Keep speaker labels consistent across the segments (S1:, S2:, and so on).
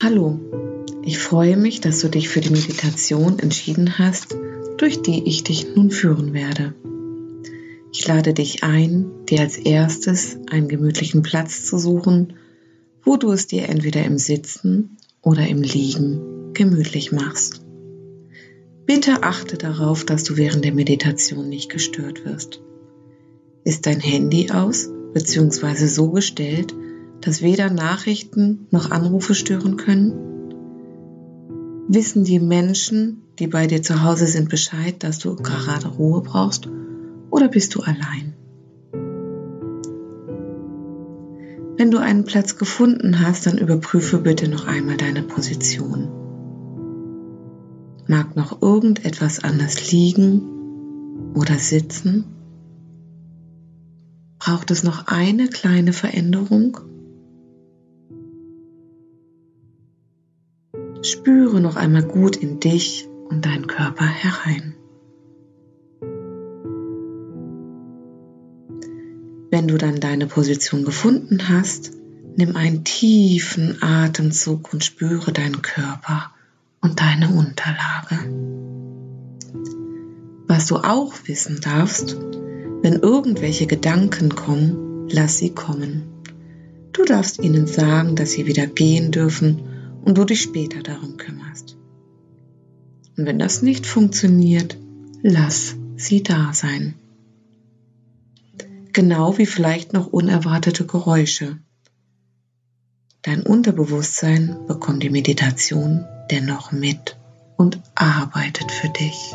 S1: Hallo, ich freue mich, dass du dich für die Meditation entschieden hast, durch die ich dich nun führen werde. Ich lade dich ein, dir als erstes einen gemütlichen Platz zu suchen, wo du es dir entweder im Sitzen oder im Liegen gemütlich machst. Bitte achte darauf, dass du während der Meditation nicht gestört wirst. Ist dein Handy aus bzw. so gestellt, dass weder Nachrichten noch Anrufe stören können? Wissen die Menschen, die bei dir zu Hause sind, Bescheid, dass du gerade Ruhe brauchst oder bist du allein? Wenn du einen Platz gefunden hast, dann überprüfe bitte noch einmal deine Position. Mag noch irgendetwas anders liegen oder sitzen? Braucht es noch eine kleine Veränderung? Spüre noch einmal gut in dich und deinen Körper herein. Wenn du dann deine Position gefunden hast, nimm einen tiefen Atemzug und spüre deinen Körper und deine Unterlage. Was du auch wissen darfst, wenn irgendwelche Gedanken kommen, lass sie kommen. Du darfst ihnen sagen, dass sie wieder gehen dürfen und du dich später darum kümmerst. Und wenn das nicht funktioniert, lass sie da sein. Genau wie vielleicht noch unerwartete Geräusche. Dein Unterbewusstsein bekommt die Meditation dennoch mit und arbeitet für dich.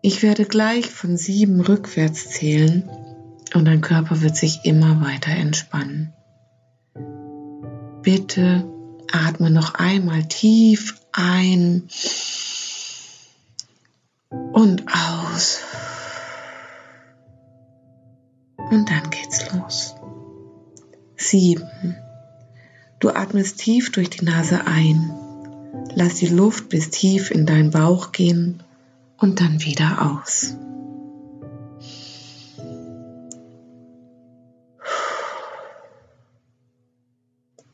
S1: Ich werde gleich von sieben rückwärts zählen und dein Körper wird sich immer weiter entspannen. Bitte atme noch einmal tief ein und aus. Und dann geht's los. Sieben. Du atmest tief durch die Nase ein. Lass die Luft bis tief in deinen Bauch gehen und dann wieder aus.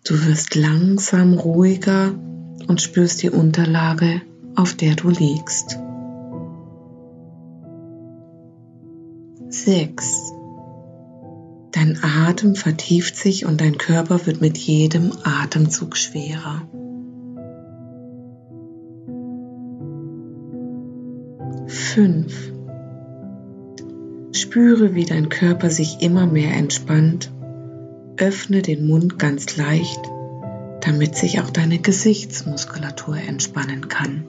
S1: Du wirst langsam ruhiger und spürst die Unterlage, auf der du liegst. 6. Dein Atem vertieft sich und dein Körper wird mit jedem Atemzug schwerer. 5. Spüre, wie dein Körper sich immer mehr entspannt Öffne den Mund ganz leicht, damit sich auch deine Gesichtsmuskulatur entspannen kann.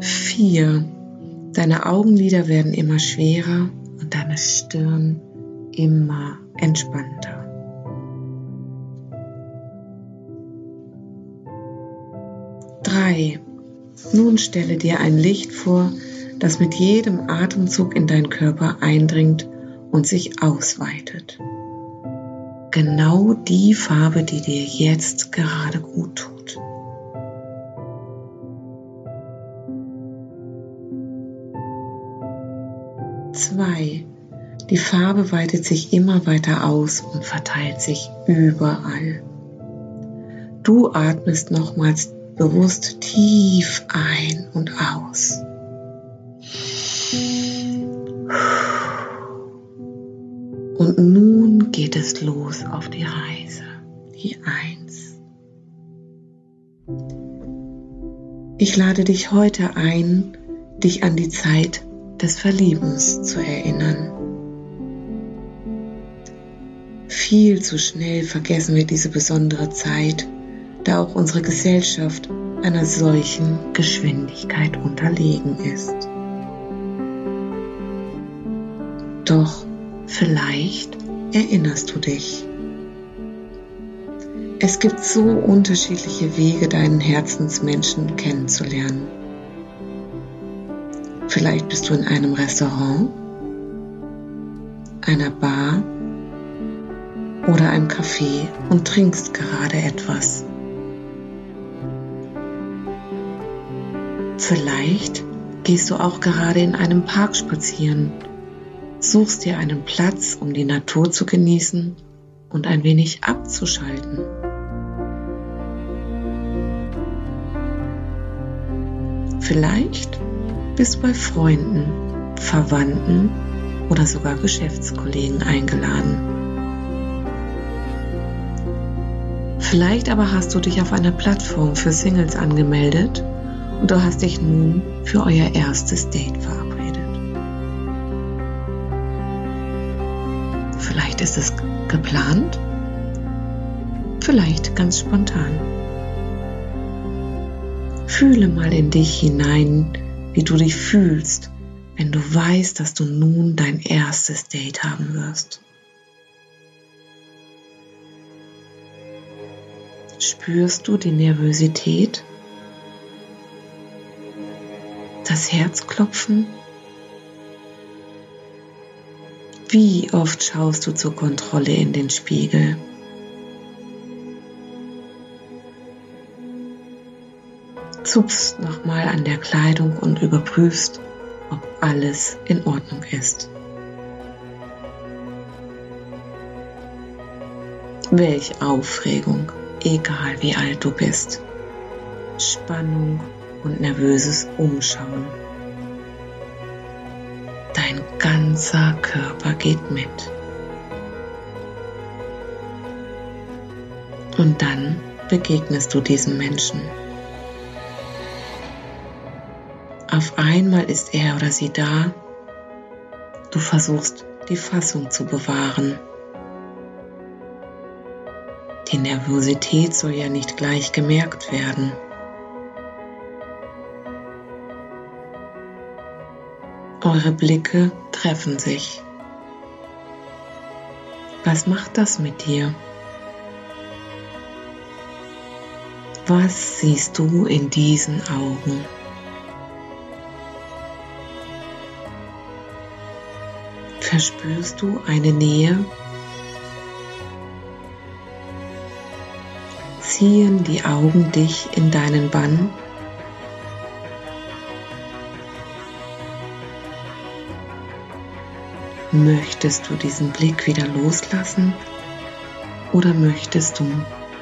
S1: Vier. Deine Augenlider werden immer schwerer und deine Stirn immer entspannter. Drei. Nun stelle dir ein Licht vor, das mit jedem Atemzug in deinen Körper eindringt und sich ausweitet. Genau die Farbe, die dir jetzt gerade gut tut. Zwei. Die Farbe weitet sich immer weiter aus und verteilt sich überall. Du atmest nochmals bewusst tief ein und aus. Und nun geht es los auf die Reise, die Eins. Ich lade dich heute ein, dich an die Zeit des Verliebens zu erinnern. Viel zu schnell vergessen wir diese besondere Zeit, da auch unsere Gesellschaft einer solchen Geschwindigkeit unterlegen ist. Doch vielleicht erinnerst du dich. Es gibt so unterschiedliche Wege, deinen Herzensmenschen kennenzulernen. Vielleicht bist du in einem Restaurant, einer Bar oder einem Café und trinkst gerade etwas. Vielleicht gehst du auch gerade in einem Park spazieren suchst dir einen Platz, um die Natur zu genießen und ein wenig abzuschalten. Vielleicht bist du bei Freunden, Verwandten oder sogar Geschäftskollegen eingeladen. Vielleicht aber hast du dich auf einer Plattform für Singles angemeldet und du hast dich nun für euer erstes Date verabredet. Ist es geplant, vielleicht ganz spontan. Fühle mal in dich hinein, wie du dich fühlst, wenn du weißt, dass du nun dein erstes Date haben wirst. Spürst du die Nervosität? Das Herzklopfen? Wie oft schaust du zur Kontrolle in den Spiegel? Zupfst nochmal an der Kleidung und überprüfst, ob alles in Ordnung ist. Welch Aufregung, egal wie alt du bist. Spannung und nervöses Umschauen. Ganzer Körper geht mit. Und dann begegnest du diesem Menschen. Auf einmal ist er oder sie da. Du versuchst die Fassung zu bewahren. Die Nervosität soll ja nicht gleich gemerkt werden. Eure Blicke treffen sich. Was macht das mit dir? Was siehst du in diesen Augen? Verspürst du eine Nähe? Ziehen die Augen dich in deinen Bann? Möchtest du diesen Blick wieder loslassen oder möchtest du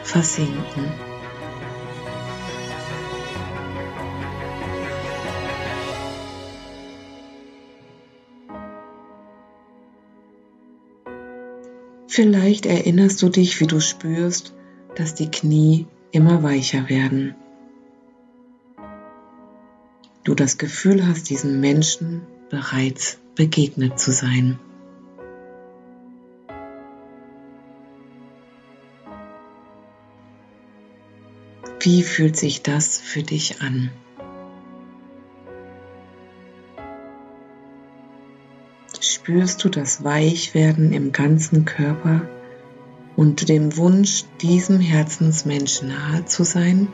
S1: versinken? Vielleicht erinnerst du dich, wie du spürst, dass die Knie immer weicher werden. Du das Gefühl hast, diesem Menschen bereits begegnet zu sein. Wie fühlt sich das für dich an? spürst du das Weichwerden im ganzen Körper und den Wunsch, diesem Herzensmenschen nahe zu sein?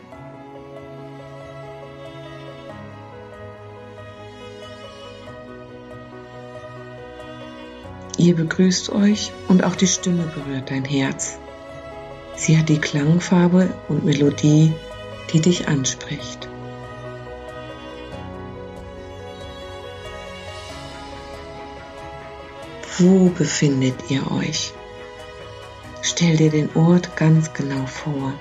S1: Ihr begrüßt euch und auch die Stimme berührt dein Herz. Sie hat die Klangfarbe und Melodie, die dich anspricht. Wo befindet ihr euch? Stell dir den Ort ganz genau vor.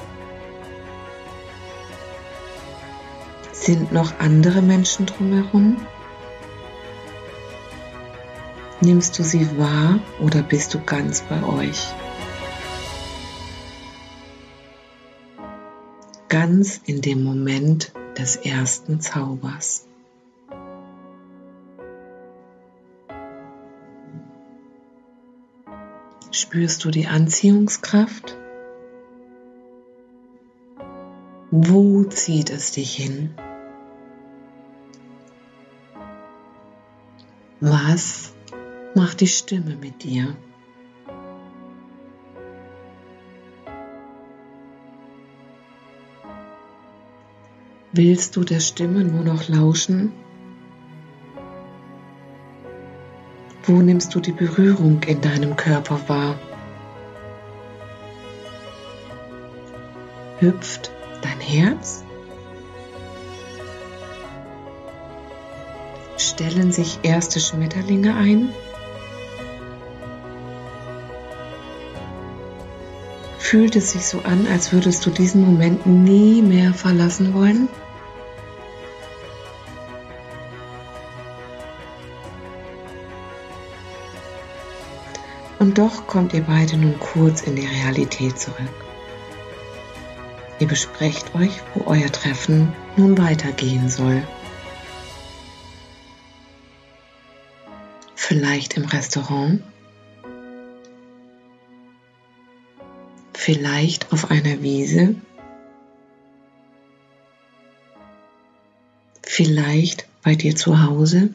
S1: Sind noch andere Menschen drumherum? Nimmst du sie wahr oder bist du ganz bei euch? Ganz in dem Moment des ersten Zaubers. Spürst du die Anziehungskraft? Wo zieht es dich hin? Was macht die Stimme mit dir? Willst du der Stimme nur noch lauschen Wo nimmst du die Berührung in deinem Körper wahr? Hüpft dein Herz? Stellen sich erste Schmetterlinge ein? Fühlt es sich so an, als würdest du diesen Moment nie mehr verlassen wollen? Und doch kommt ihr beide nun kurz in die Realität zurück. Ihr besprecht euch, wo euer Treffen nun weitergehen soll. Vielleicht im Restaurant? Vielleicht auf einer Wiese? Vielleicht bei dir zu Hause?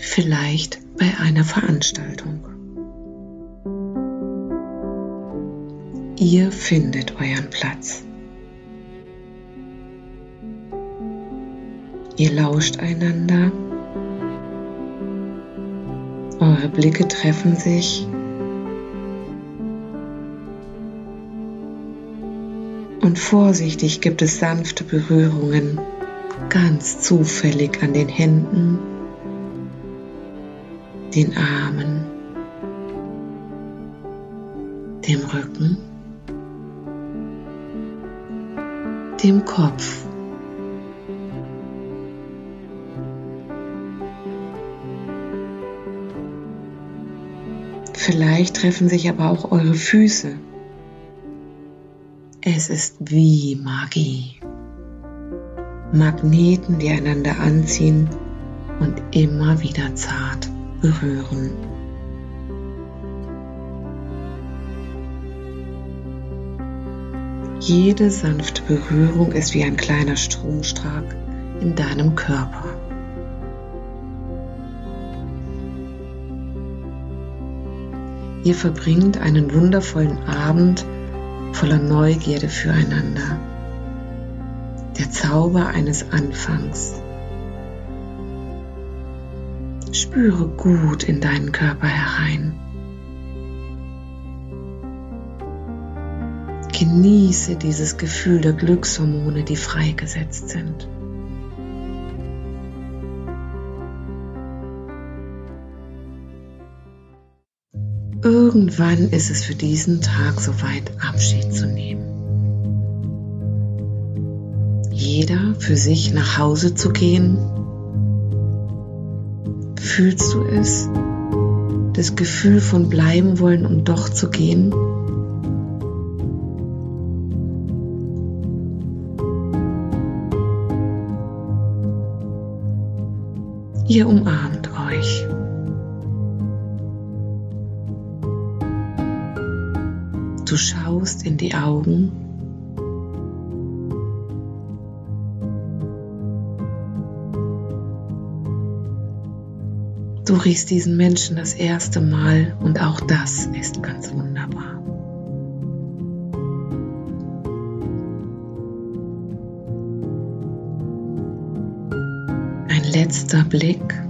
S1: Vielleicht bei einer Veranstaltung. Ihr findet euren Platz. Ihr lauscht einander. Eure Blicke treffen sich. Und vorsichtig gibt es sanfte Berührungen, ganz zufällig an den Händen, den Armen, dem Rücken. dem Kopf. Vielleicht treffen sich aber auch eure Füße. Es ist wie Magie. Magneten, die einander anziehen und immer wieder zart berühren. Jede sanfte Berührung ist wie ein kleiner Stromstrag in deinem Körper. Ihr verbringt einen wundervollen Abend voller Neugierde füreinander. Der Zauber eines Anfangs. Spüre gut in deinen Körper herein. Genieße dieses Gefühl der Glückshormone, die freigesetzt sind. Irgendwann ist es für diesen Tag soweit, Abschied zu nehmen. Jeder für sich nach Hause zu gehen. Fühlst du es? Das Gefühl von bleiben wollen und doch zu gehen? Ihr umarmt euch. Du schaust in die Augen. Du riechst diesen Menschen das erste Mal und auch das ist ganz wunderbar. letzter Blick,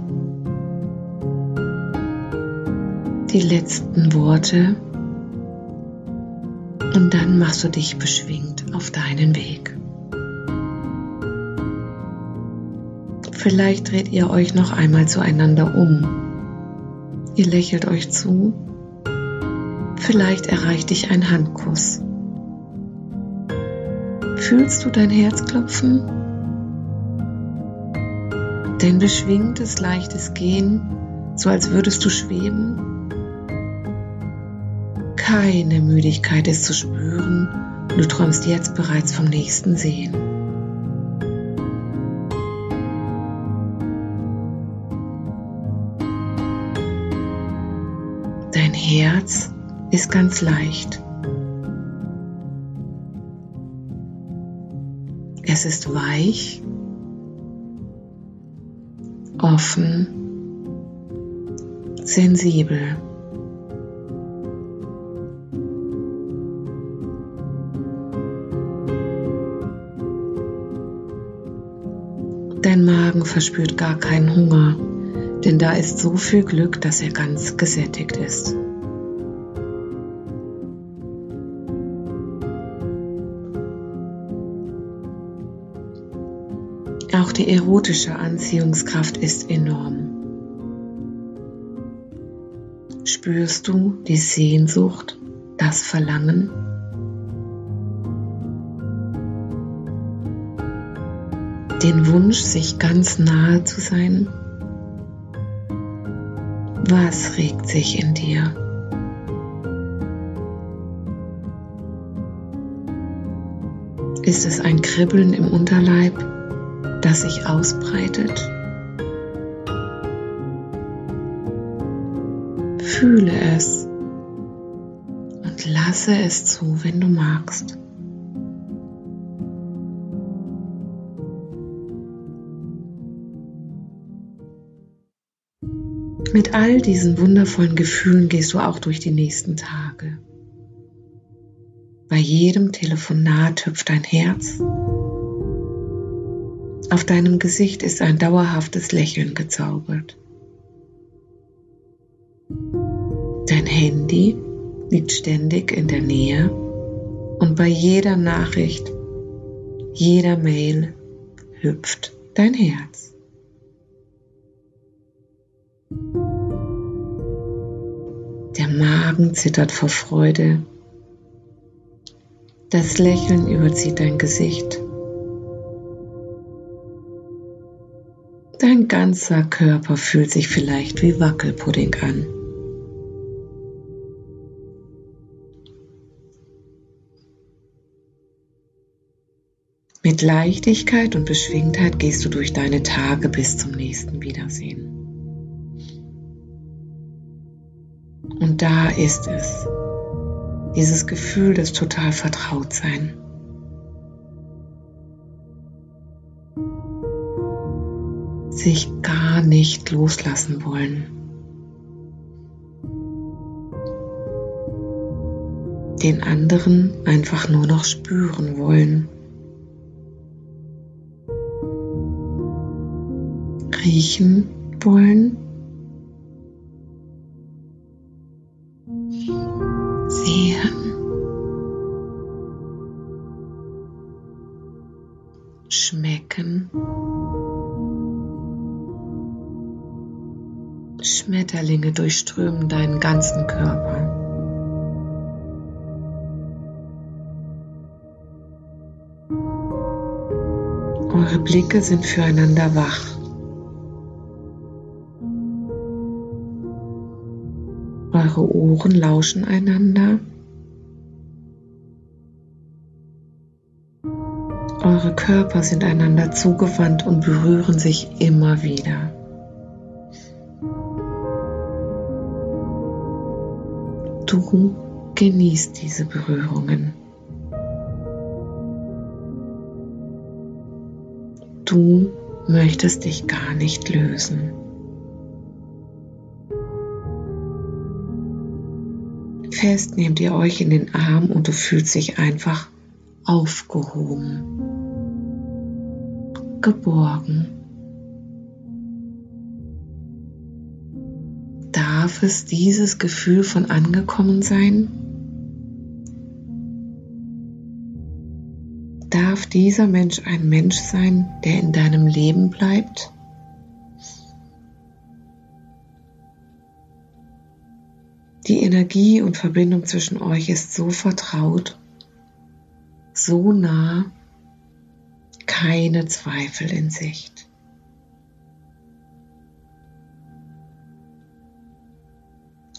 S1: die letzten Worte und dann machst du dich beschwingt auf deinen Weg. Vielleicht dreht ihr euch noch einmal zueinander um. Ihr lächelt euch zu. Vielleicht erreicht dich ein Handkuss. Fühlst du dein Herz klopfen? Dein beschwingtes, leichtes Gehen, so als würdest du schweben. Keine Müdigkeit ist zu spüren, du träumst jetzt bereits vom nächsten Sehen. Dein Herz ist ganz leicht. Es ist weich offen, sensibel. Magen verspürt gar keinen Hunger, denn da ist so viel Glück, dass er ganz gesättigt ist. Auch die erotische Anziehungskraft ist enorm. Spürst du die Sehnsucht, das Verlangen? Den Wunsch, sich ganz nahe zu sein? Was regt sich in dir? Ist es ein Kribbeln im Unterleib, das sich ausbreitet? Fühle es und lasse es zu, wenn du magst. Mit all diesen wundervollen Gefühlen gehst du auch durch die nächsten Tage. Bei jedem Telefonat hüpft dein Herz. Auf deinem Gesicht ist ein dauerhaftes Lächeln gezaubert. Dein Handy liegt ständig in der Nähe und bei jeder Nachricht, jeder Mail hüpft dein Herz. Der Magen zittert vor Freude. Das Lächeln überzieht dein Gesicht. Dein ganzer Körper fühlt sich vielleicht wie Wackelpudding an. Mit Leichtigkeit und Beschwingtheit gehst du durch deine Tage bis zum nächsten Wiedersehen. Da ist es, dieses Gefühl des total Vertrautsein. Sich gar nicht loslassen wollen. Den anderen einfach nur noch spüren wollen. riechen wollen. Sehen. Schmecken. Schmetterlinge durchströmen deinen ganzen Körper. Eure Blicke sind füreinander wach. Eure Ohren lauschen einander. Eure Körper sind einander zugewandt und berühren sich immer wieder. Du genießt diese Berührungen. Du möchtest dich gar nicht lösen. Fest, nehmt ihr euch in den Arm und du fühlst dich einfach aufgehoben, geborgen. Darf es dieses Gefühl von angekommen sein? Darf dieser Mensch ein Mensch sein, der in deinem Leben bleibt? Die Energie und Verbindung zwischen euch ist so vertraut, so nah, keine Zweifel in Sicht.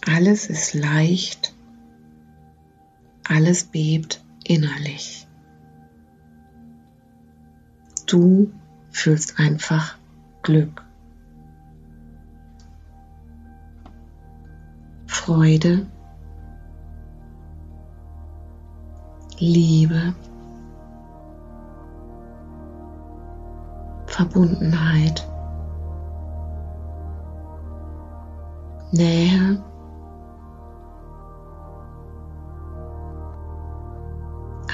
S1: Alles ist leicht, alles bebt innerlich. Du fühlst einfach Glück. Freude, Liebe, Verbundenheit, Nähe,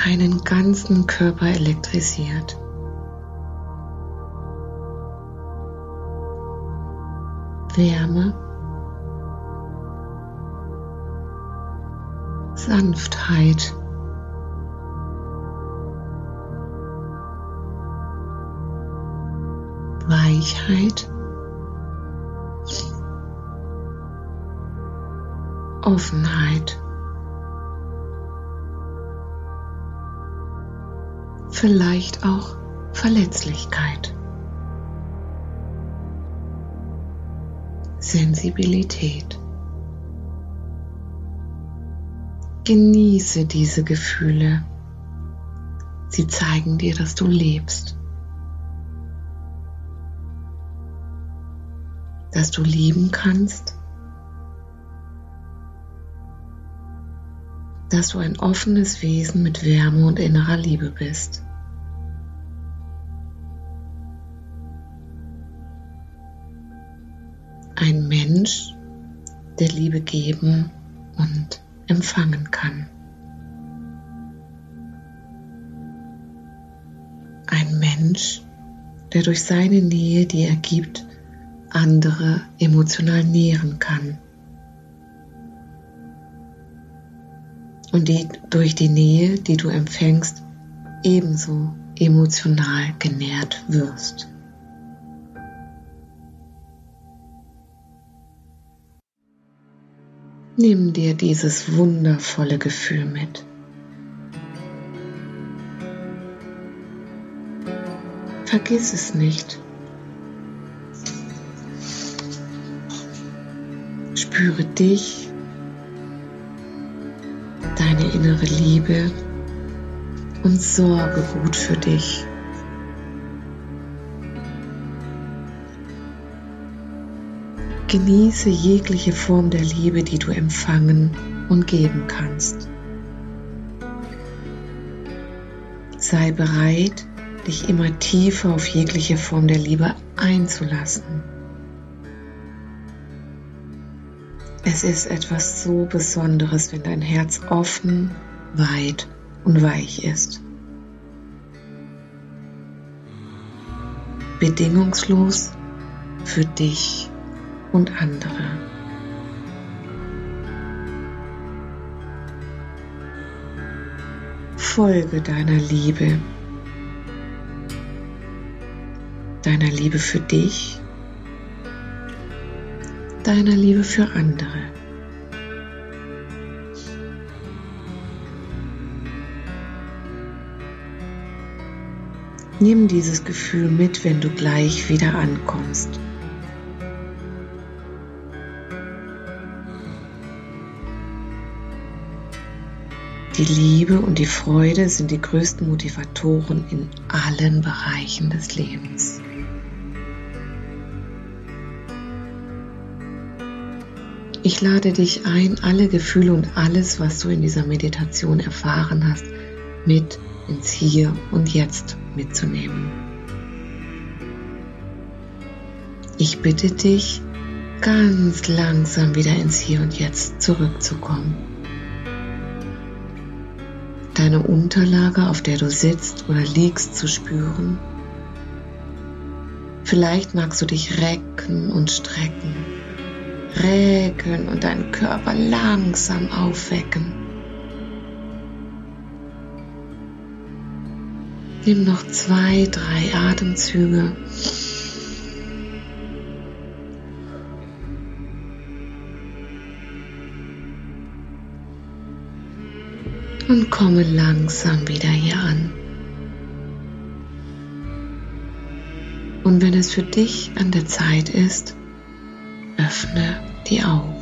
S1: einen ganzen Körper elektrisiert. Wärme, Sanftheit. Weichheit. Offenheit. Vielleicht auch Verletzlichkeit. Sensibilität. Genieße diese Gefühle. Sie zeigen dir, dass du lebst. Dass du lieben kannst. Dass du ein offenes Wesen mit Wärme und innerer Liebe bist. Ein Mensch, der Liebe geben und empfangen kann. Ein Mensch, der durch seine Nähe, die er gibt, andere emotional nähren kann. Und die durch die Nähe, die du empfängst, ebenso emotional genährt wirst. Nimm dir dieses wundervolle Gefühl mit. Vergiss es nicht. Spüre dich, deine innere Liebe und sorge gut für dich. Genieße jegliche Form der Liebe, die du empfangen und geben kannst. Sei bereit, dich immer tiefer auf jegliche Form der Liebe einzulassen. Es ist etwas so Besonderes, wenn dein Herz offen, weit und weich ist. Bedingungslos für dich und andere. Folge deiner Liebe, deiner Liebe für dich, deiner Liebe für andere. Nimm dieses Gefühl mit, wenn du gleich wieder ankommst. Die Liebe und die Freude sind die größten Motivatoren in allen Bereichen des Lebens. Ich lade dich ein, alle Gefühle und alles, was du in dieser Meditation erfahren hast, mit ins Hier und Jetzt mitzunehmen. Ich bitte dich, ganz langsam wieder ins Hier und Jetzt zurückzukommen deine Unterlage, auf der du sitzt oder liegst, zu spüren. Vielleicht magst du dich recken und strecken, recken und deinen Körper langsam aufwecken. Nimm noch zwei, drei Atemzüge. Und komme langsam wieder hier an. Und wenn es für dich an der Zeit ist, öffne die Augen.